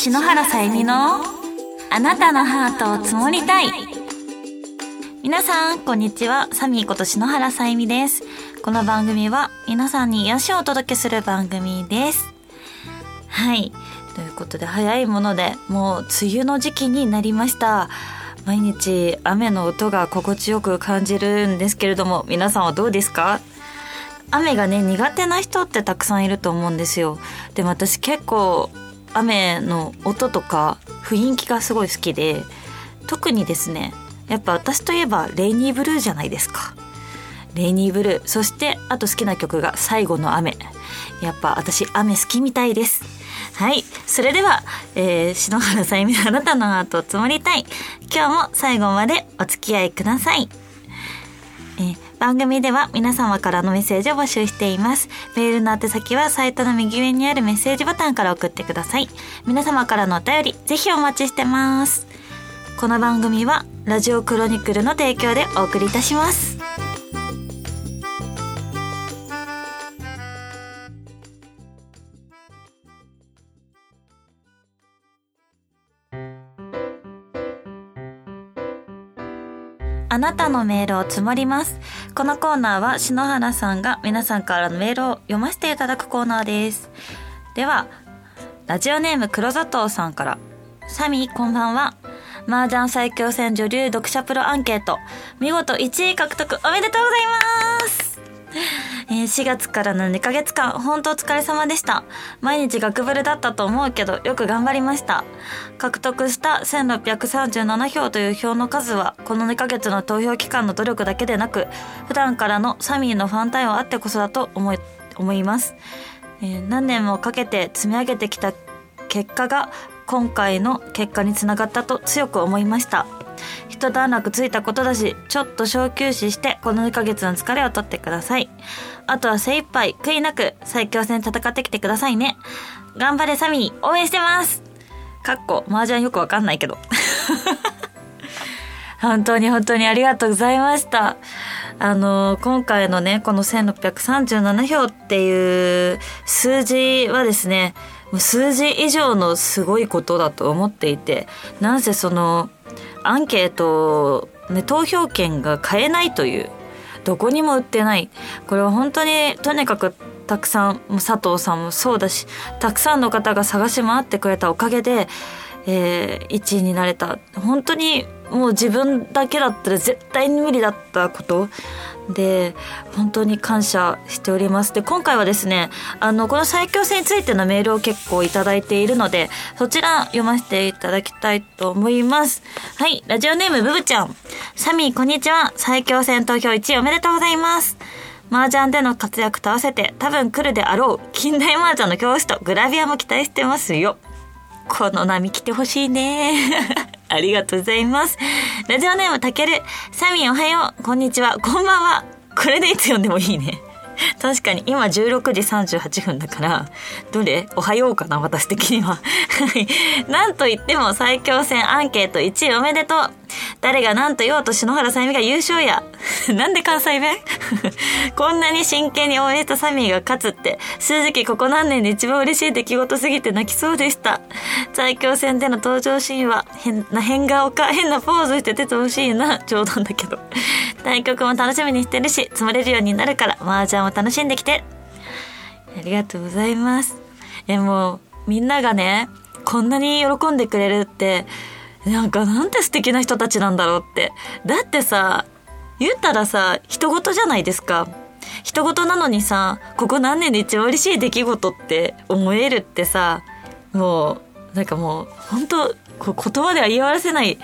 篠原さゆみのあなたのハートを積もりたい。皆さんこんにちは。サミーこと篠原さゆみです。この番組は皆さんに癒しをお届けする番組です。はい。ということで早いものでもう梅雨の時期になりました。毎日雨の音が心地よく感じるんですけれども皆さんはどうですか？雨がね苦手な人ってたくさんいると思うんですよ。でも私結構雨の音とか雰囲気がすごい好きで特にですねやっぱ私といえばレイニーブルーじゃないですか。レイニーブルーそしてあと好きな曲が最後の雨。やっぱ私雨好きみたいです。はいそれでは、えー、篠原さゆみのあなたのアートを積もりたい。今日も最後までお付き合いください。えー番組では皆様からのメッセージを募集しています。メールの宛先はサイトの右上にあるメッセージボタンから送ってください。皆様からのお便り、ぜひお待ちしてます。この番組は、ラジオクロニクルの提供でお送りいたします。あなたのメールを積もります。このコーナーは篠原さんが皆さんからのメールを読ませていただくコーナーです。では、ラジオネーム黒砂糖さんから。サミーこんばんは。麻雀最強戦女流読者プロアンケート。見事1位獲得おめでとうございますえー、4月からの2ヶ月間、本当お疲れ様でした。毎日学ブルだったと思うけど、よく頑張りました。獲得した1637票という票の数は、この2ヶ月の投票期間の努力だけでなく、普段からのサミーのファン対応あってこそだと思い、思います。えー、何年もかけて積み上げてきた結果が、今回の結果につながったと強く思いました。一段落ついたことだし、ちょっと小休止して、この2ヶ月の疲れを取ってください。あとは精一杯、悔いなく最強戦戦ってきてくださいね。頑張れサミー、応援してますかっこ、麻雀よくわかんないけど。本当に本当にありがとうございました。あの、今回のね、この1637票っていう数字はですね、数字以上のすごいことだと思っていて、なんせその、アンケート、ね、投票権が買えないという、どこにも売ってない。これは本当にとにかくたくさん、佐藤さんもそうだし、たくさんの方が探し回ってくれたおかげで、えー、1位になれた。本当にもう自分だけだったら絶対に無理だったことで本当に感謝しております。で今回はですねあのこの最強戦についてのメールを結構いただいているのでそちら読ませていただきたいと思います。はいラジオネームブブちゃん。サミーこんにちは。最強戦投票1位おめでとうございます。麻雀での活躍と合わせて多分来るであろう近代麻雀の教師とグラビアも期待してますよ。この波来てほしいね。ありがとうございます。ラジオネームたける。サミンおはよう。こんにちは。こんばんは。これでいつ読んでもいいね。確かに今16時38分だから、どれ？おはようかな私的には。はい。なんと言っても最強戦アンケート1位おめでとう。誰が何と言おうと篠原さゆみが優勝や。なんで関西弁？こんなに真剣に応援したサミーが勝つって、正直ここ何年で一番嬉しい出来事すぎて泣きそうでした。最強戦での登場シーンは変な変顔か変なポーズして出てほしいな。冗談だけど。対局も楽しみにしてるし、積もれるようになるから、麻雀を楽しんできて。ありがとうございます。え、もう、みんながね、こんなに喜んでくれるって、なんかなんて素敵な人たちなんだろうって。だってさ、言ったらさ、人事じゃないですか。人事なのにさ、ここ何年で一番嬉しい出来事って思えるってさ、もう、なんかもう、本当こう言葉では言い表せない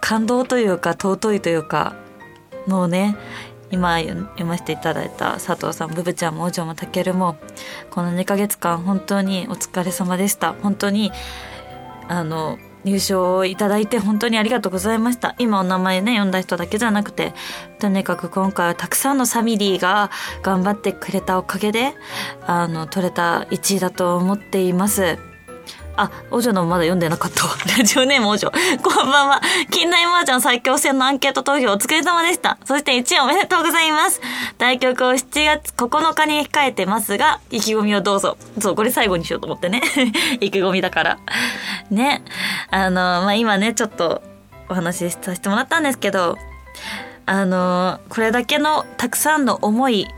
感動というか尊いというか、もうね、今読ませていただいた佐藤さん、ブブちゃんもお嬢もたけるも、この2ヶ月間本当にお疲れ様でした。本当に、あの、入賞をいただいて本当にありがとうございました。今お名前ね、読んだ人だけじゃなくて、とにかく今回はたくさんのサミリーが頑張ってくれたおかげで、あの、取れた1位だと思っています。あ、お嬢のまだ読んでなかったわ。ラジオネームお嬢。こんばんは。近代麻雀最強戦のアンケート投票お疲れ様でした。そして1位おめでとうございます。対局を7月9日に控えてますが、意気込みをどうぞ。そう、これ最後にしようと思ってね。意気込みだから。ね。あの、まあ、今ね、ちょっとお話しさせてもらったんですけど、あの、これだけのたくさんの思い、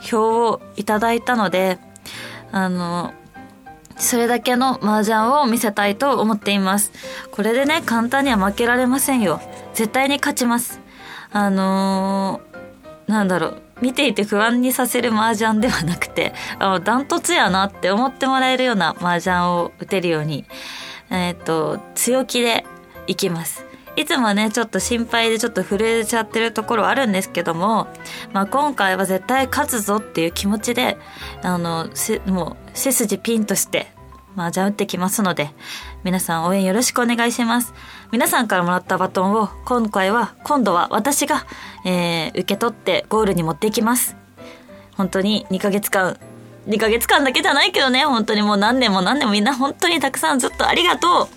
票をいただいたので、あの、それだけの麻雀を見せたいと思っています。これでね、簡単には負けられませんよ。絶対に勝ちます。あのー、なんだろう。見ていて不安にさせる麻雀ではなくて、あダントツやなって思ってもらえるような麻雀を打てるように、えっ、ー、と、強気でいきます。いつもね、ちょっと心配でちょっと震えちゃってるところあるんですけども、まあ今回は絶対勝つぞっていう気持ちで、あの、もう背筋ピンとして、まあじゃあ打ってきますので、皆さん応援よろしくお願いします。皆さんからもらったバトンを今回は、今度は私が、えー、受け取ってゴールに持っていきます。本当に2ヶ月間、2ヶ月間だけじゃないけどね、本当にもう何年も何年もみんな本当にたくさんずっとありがとう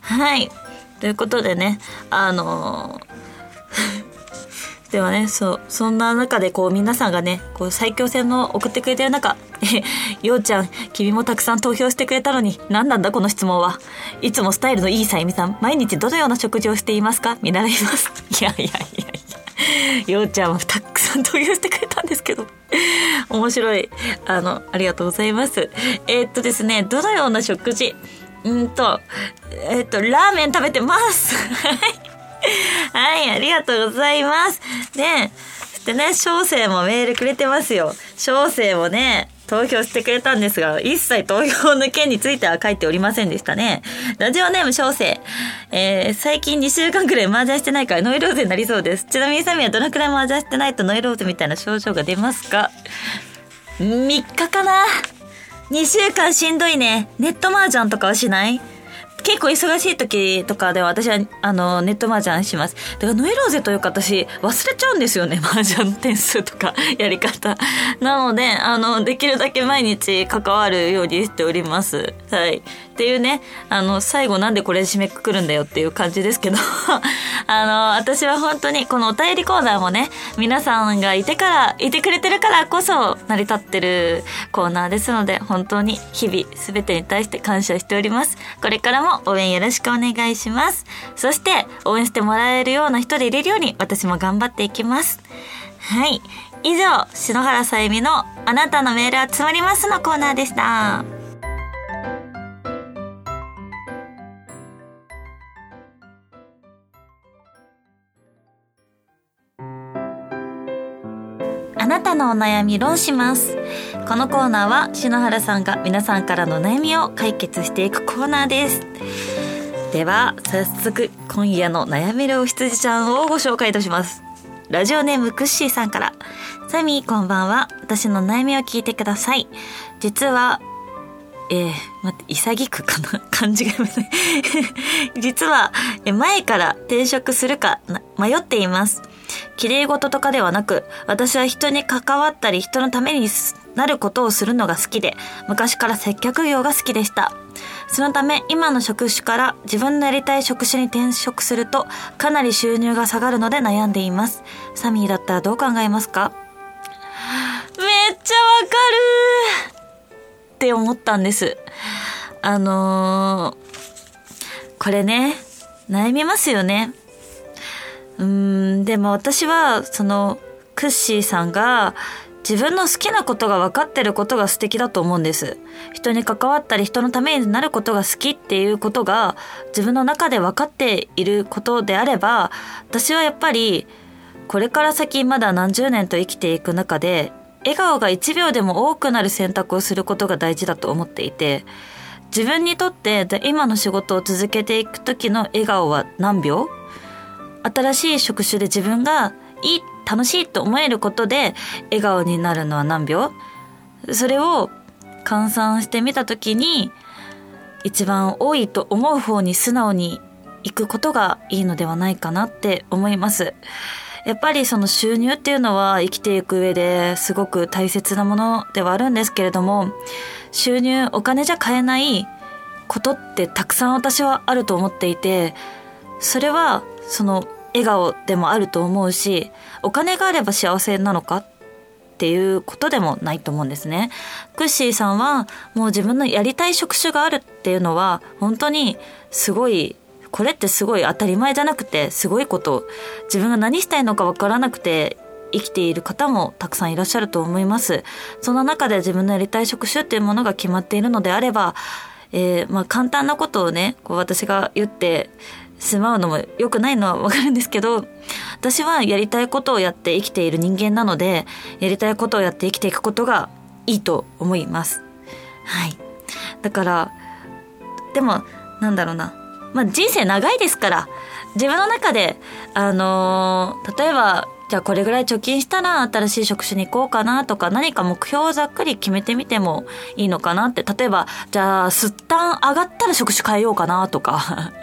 はい。ということでね、あのー、ではね、そう、そんな中でこう皆さんがね、こう最強戦の送ってくれてる中、え、ようちゃん、君もたくさん投票してくれたのに、何なんだこの質問は。いつもスタイルのいいさゆみさん、毎日どのような食事をしていますか？見習います。いやいやいやいや。ようちゃんはたくさん投票してくれたんですけど。面白い。あの、ありがとうございます。えー、っとですね、どのような食事うんと、えっと、ラーメン食べてます。はい、ありがとうございます。ねそしてね、小生もメールくれてますよ。小生もね、投票してくれたんですが、一切投票の件については書いておりませんでしたね。ラジオネーム小生。えー、最近2週間くらい麻雀してないからノイローゼになりそうです。ちなみにサミはどのくらい麻雀してないとノイローゼみたいな症状が出ますか ?3 日かな2週間しんどいね。ネット麻雀とかはしない？結構忙しい時とかでは私はあのネット麻雀します。だからノイローゼというか私忘れちゃうんですよね。麻雀点数とかやり方。なので、あの、できるだけ毎日関わるようにしております。はい。っていうね、あの、最後なんでこれ締めくくるんだよっていう感じですけど あの、私は本当にこのお便りコーナーもね、皆さんがいてから、いてくれてるからこそ成り立ってるコーナーですので、本当に日々全てに対して感謝しております。これからも応援よろしくお願いします。そして、応援してもらえるような人でいれるように私も頑張っていきます。はい。以上、篠原さゆみのあなたのメール集まりますのコーナーでした。あなたのお悩み論します？このコーナーは篠原さんが皆さんからの悩みを解決していくコーナーです。では、早速今夜の悩めるお羊ちゃんをご紹介いたします。ラジオネームクッシーさんから。サミーこんばんは。私の悩みを聞いてください。実は、えー、待って、潔くかな？漢字が読めない 実は、前から転職するか迷っています。綺麗事とかではなく、私は人に関わったり人のためになることをするのが好きで、昔から接客業が好きでした。そのため、今の職種から自分のやりたい職種に転職すると、かなり収入が下がるので悩んでいます。サミーだったらどう考えますか？めっちゃわかるって思ったんです。あのー、これね、悩みますよね。うん、でも私は、その、クッシーさんが、自分の好きなことが分かってることが素敵だと思うんです。人に関わったり人のためになることが好きっていうことが自分の中で分かっていることであれば、私はやっぱりこれから先まだ何十年と生きていく中で笑顔が1秒でも多くなる選択をすることが大事だと思っていて、自分にとって今の仕事を続けていく時の笑顔は何秒？新しい職種で自分がいい、楽しいと思えることで笑顔になるのは何秒？それを換算してみたときに一番多いと思う方に素直に行くことがいいのではないかなって思います。やっぱりその収入っていうのは生きていく上ですごく大切なものではあるんですけれども、収入、お金じゃ買えないことってたくさん私はあると思っていてそれはその笑顔でもあると思うしお金があれば幸せなのかっていうことでもないと思うんですね。クッシーさんはもう自分のやりたい職種があるっていうのは本当にすごいこれってすごい当たり前じゃなくてすごいこと自分が何したいのか分からなくて生きている方もたくさんいらっしゃると思います。その中で自分のやりたい職種っていうものが決まっているのであれば、えー、まあ簡単なことをね、こう私が言ってしまうのも良くないのはわかるんですけど、私はやりたいことをやって生きている人間なので、やりたいことをやって生きていくことがいいと思います。はい。だから、でも、なんだろうな。まあ人生長いですから、自分の中で、あのー、例えばじゃあこれぐらい貯金したら新しい職種に行こうかなとか何か目標をざっくり決めてみてもいいのかなって。例えば、じゃあ、すったん上がったら職種変えようかなとか。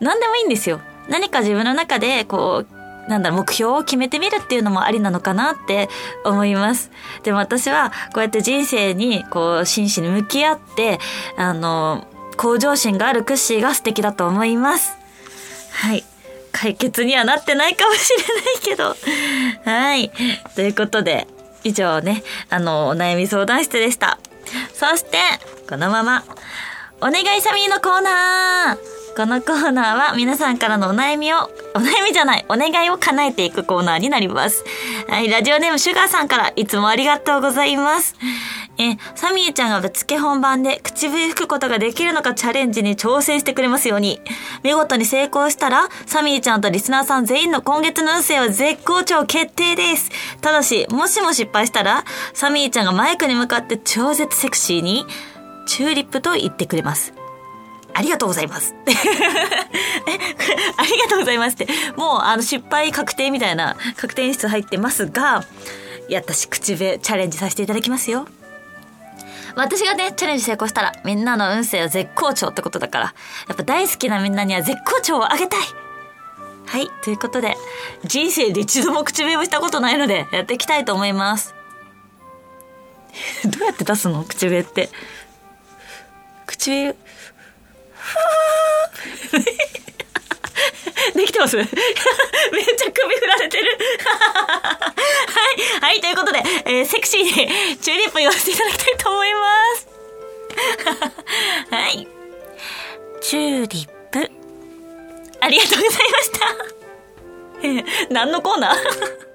何でもいいんですよ。何か自分の中で、こう、なんだろ、目標を決めてみるっていうのもありなのかなって思います。でも私は、こうやって人生に、こう、真摯に向き合って、あの、向上心があるクッシーが素敵だと思います。はい。解決にはなってないかもしれないけど。はい。ということで、以上ね、あの、お悩み相談室でした。そして、このまま、お願いサミーのコーナーこのコーナーは皆さんからのお悩みを、お悩みじゃない、お願いを叶えていくコーナーになります。はい、ラジオネームシュガーさんからいつもありがとうございます。え、サミーちゃんがぶつけ本番で口笛吹くことができるのかチャレンジに挑戦してくれますように。見事に成功したら、サミーちゃんとリスナーさん全員の今月の運勢は絶好調決定です。ただし、もしも失敗したら、サミーちゃんがマイクに向かって超絶セクシーに、チューリップと言ってくれます。ありがとうございます。え、ありがとうございますって、もうあの失敗確定みたいな確定演出入ってますが、やったし口笛チャレンジさせていただきますよ。私がね、チャレンジ成功したら、みんなの運勢は絶好調ってことだから、やっぱ大好きなみんなには絶好調をあげたいはい、ということで、人生で一度も口笛をしたことないので、やっていきたいと思います。どうやって出すの？口笛って。口笛、できてます？めっちゃ首振られてる はい、はい、ということで、えー、セクシーにチューリップ言わせていただきたいと思いますはい。チューリップ。ありがとうございました。何のコーナー？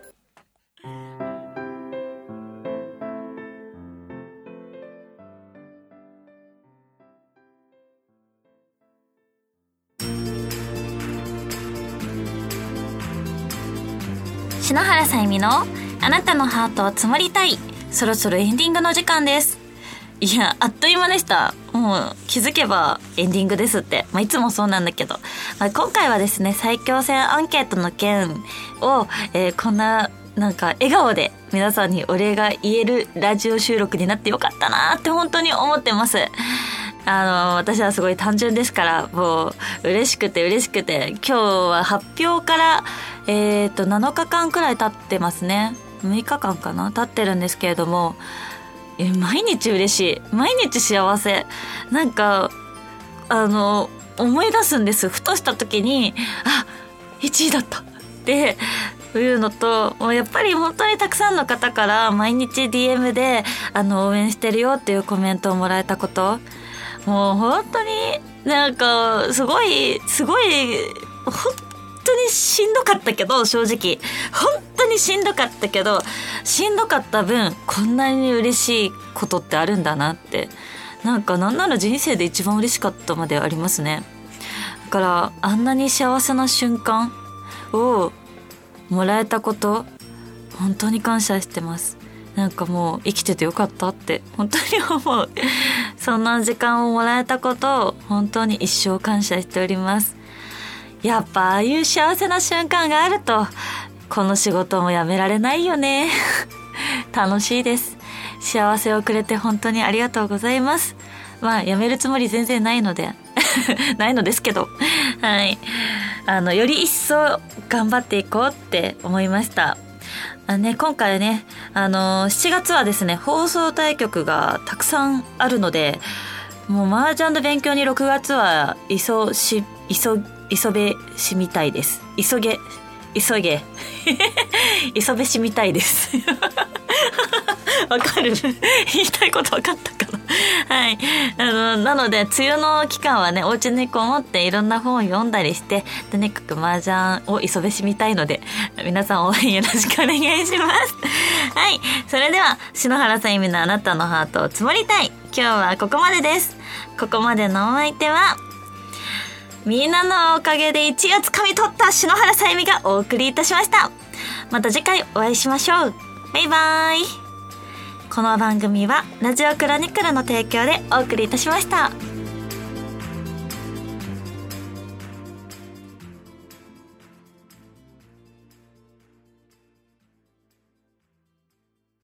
篠原さゆみのあなたのハートを積もりたい。そろそろエンディングの時間です。いや、あっという間でした。もう気づけばエンディングですって。まあ、いつもそうなんだけど。まあ、今回はですね、最強戦アンケートの件を、えー、こんな、なんか笑顔で皆さんにお礼が言えるラジオ収録になってよかったなって本当に思ってます。あの、私はすごい単純ですから、もう、嬉しくて嬉しくて、今日は発表から、えっ、ー、と、7日間くらい経ってますね。6日間かな？経ってるんですけれども、毎日嬉しい。毎日幸せ。なんか、あの、思い出すんです。ふとした時に、あ、1位だったっていうのと、やっぱり本当にたくさんの方から毎日 DM で、あの、応援してるよっていうコメントをもらえたこと。もう本当になんかすごいすごい本当にしんどかったけど正直。本当にしんどかったけどしんどかった分こんなに嬉しいことってあるんだなって。なんかなんなら人生で一番嬉しかったまでありますね。だからあんなに幸せな瞬間をもらえたこと本当に感謝してます。なんかもう生きててよかったって本当に思う。そんな時間をもらえたことを本当に一生感謝しております。やっぱああいう幸せな瞬間があるとこの仕事もやめられないよね。楽しいです。幸せをくれて本当にありがとうございます。まあやめるつもり全然ないので ないのですけど。はい。あのより一層頑張っていこうって思いました。あね、今回ね、あのー、7月はですね、放送対局がたくさんあるので、もう麻雀の勉強に6月は急し急急べしみたいです急げ急げ 急べしみたいですわかる？言いたいことわかったかな？はい。あの、なので、梅雨の期間はね、お家にこもっていろんな本を読んだりして、とにかく麻雀を急べしみたいので、皆さん応援よろしくお願いします。はい。それでは、篠原さん意味のあなたのハートを積もりたい。今日はここまでです。ここまでのお相手は、みんなのおかげで1月掴み取った篠原さゆみがお送りいたしました。また次回お会いしましょう。バイバイ。この番組はラジオクロニクルの提供でお送りいたしました。